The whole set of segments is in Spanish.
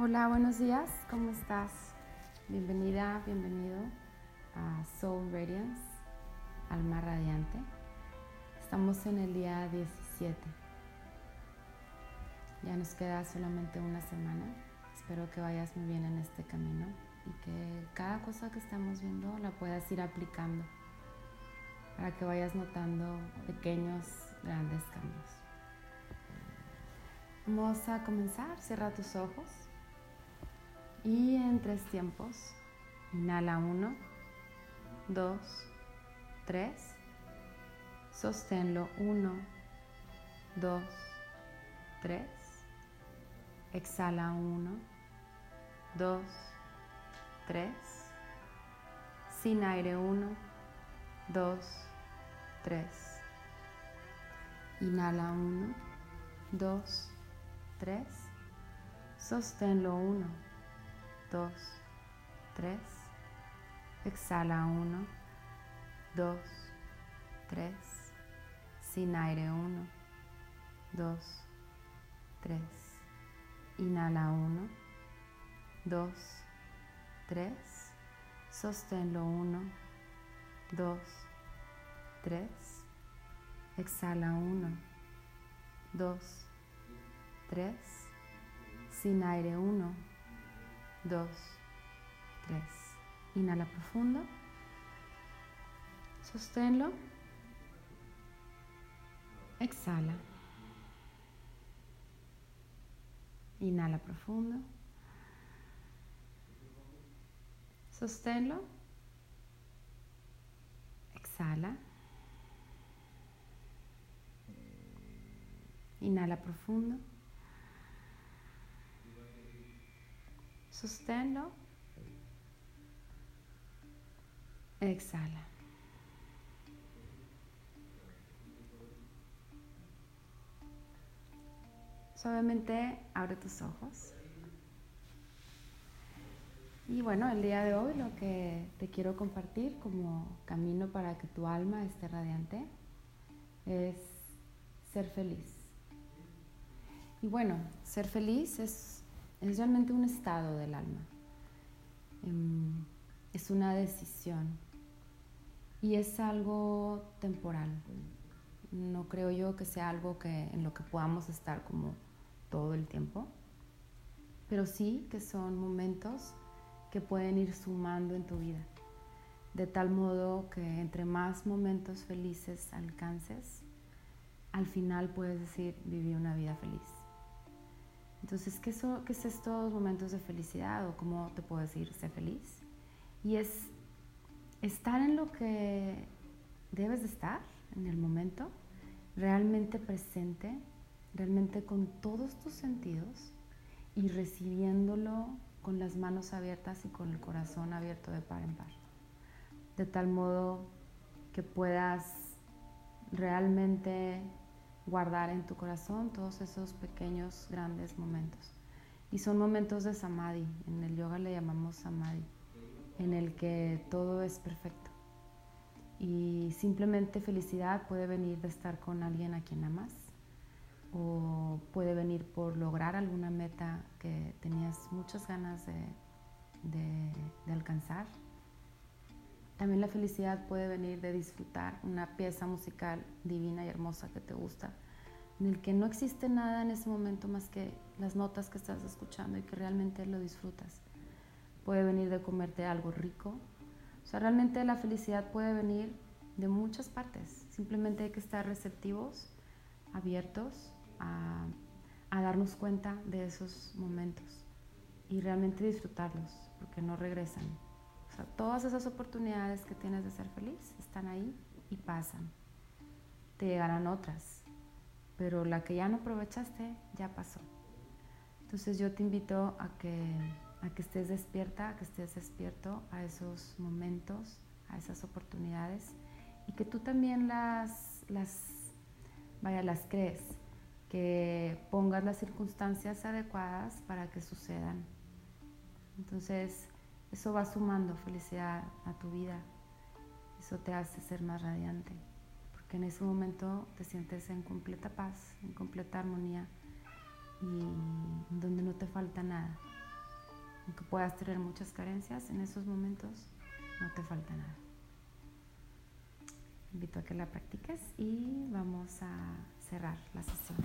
Hola, buenos días, ¿cómo estás? Bienvenida, bienvenido a Soul Radiance, Alma Radiante. Estamos en el día 17. Ya nos queda solamente una semana. Espero que vayas muy bien en este camino y que cada cosa que estamos viendo la puedas ir aplicando para que vayas notando pequeños, grandes cambios. Vamos a comenzar, cierra tus ojos. Y en tres tiempos, inhala uno, dos, tres, sosténlo uno, dos, tres, exhala uno, dos, tres, sin aire uno, dos, tres, inhala uno, dos, tres, sosténlo uno, 2, 3. Exhala 1, 2, 3. Sin aire 1, 2, 3. Inhala 1, 2, 3. Sosténlo 1, 2, 3. Exhala 1, 2, 3. Sin aire 1, dos, tres. Inhala profundo. Sosténlo. Exhala. Inhala profundo. Sosténlo. Exhala. Inhala profundo. Sosténlo. Exhala. Suavemente abre tus ojos. Y bueno, el día de hoy lo que te quiero compartir como camino para que tu alma esté radiante es ser feliz. Y bueno, ser feliz es es realmente un estado del alma. Em, es una decisión y es algo temporal. No creo yo que sea algo que, en lo que podamos estar como todo el tiempo, pero sí que son momentos que pueden ir sumando en tu vida, de tal modo que entre más momentos felices alcances, al final puedes decir, viví una vida feliz. Entonces, ¿qué, son ¿qué es estos momentos de felicidad o cómo te puedo decir, sé feliz? Y es estar en lo que debes de estar en el momento, realmente presente, realmente con todos tus sentidos y recibiéndolo con las manos abiertas y con el corazón abierto de par en par. De tal modo que puedas realmente guardar en tu corazón todos esos pequeños, grandes momentos. Y son momentos de samadhi, en el yoga le llamamos samadhi, en el que todo es perfecto. Y simplemente felicidad puede venir de estar con alguien a quien amas, o puede venir por lograr alguna meta que tenías muchas ganas de, de alcanzar. También la felicidad puede venir de disfrutar una pieza musical divina y hermosa que te gusta, en el que no existe nada en ese momento más que las notas que estás escuchando y que realmente lo disfrutas. Puede venir de comerte algo rico. O sea, realmente la felicidad puede venir de muchas partes. Simplemente hay que estar receptivos, abiertos a, a darnos cuenta de esos momentos y realmente disfrutarlos, porque no regresan todas esas oportunidades que tienes de ser feliz están ahí y pasan. Te llegarán otras, pero la que ya no aprovechaste ya pasó. Entonces yo te invito a que, a que estés despierta, a que estés despierto a esos momentos, a esas oportunidades y que tú también las, las, vaya, las crees, que pongas las circunstancias adecuadas para que sucedan. Entonces, eso va sumando felicidad a tu vida. Eso te hace ser más radiante, porque en ese momento te sientes en completa paz, en completa armonía y donde no te falta nada. Aunque puedas tener muchas carencias, en esos momentos no te falta nada. Invito a que la practiques y vamos a cerrar la sesión.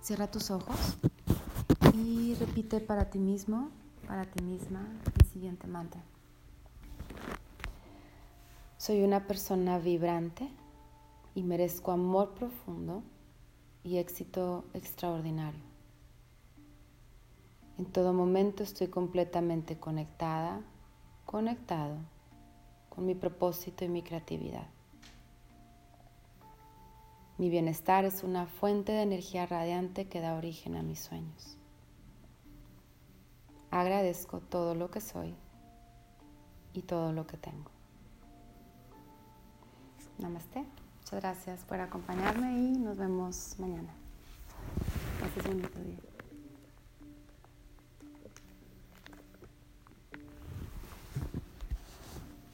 Cierra tus ojos y repite para ti mismo, para ti misma, el siguiente mantra. Soy una persona vibrante y merezco amor profundo y éxito extraordinario. En todo momento estoy completamente conectada, conectado con mi propósito y mi creatividad. Mi bienestar es una fuente de energía radiante que da origen a mis sueños. Agradezco todo lo que soy y todo lo que tengo. Namaste. Muchas gracias por acompañarme y nos vemos mañana. Gracias, bonito día.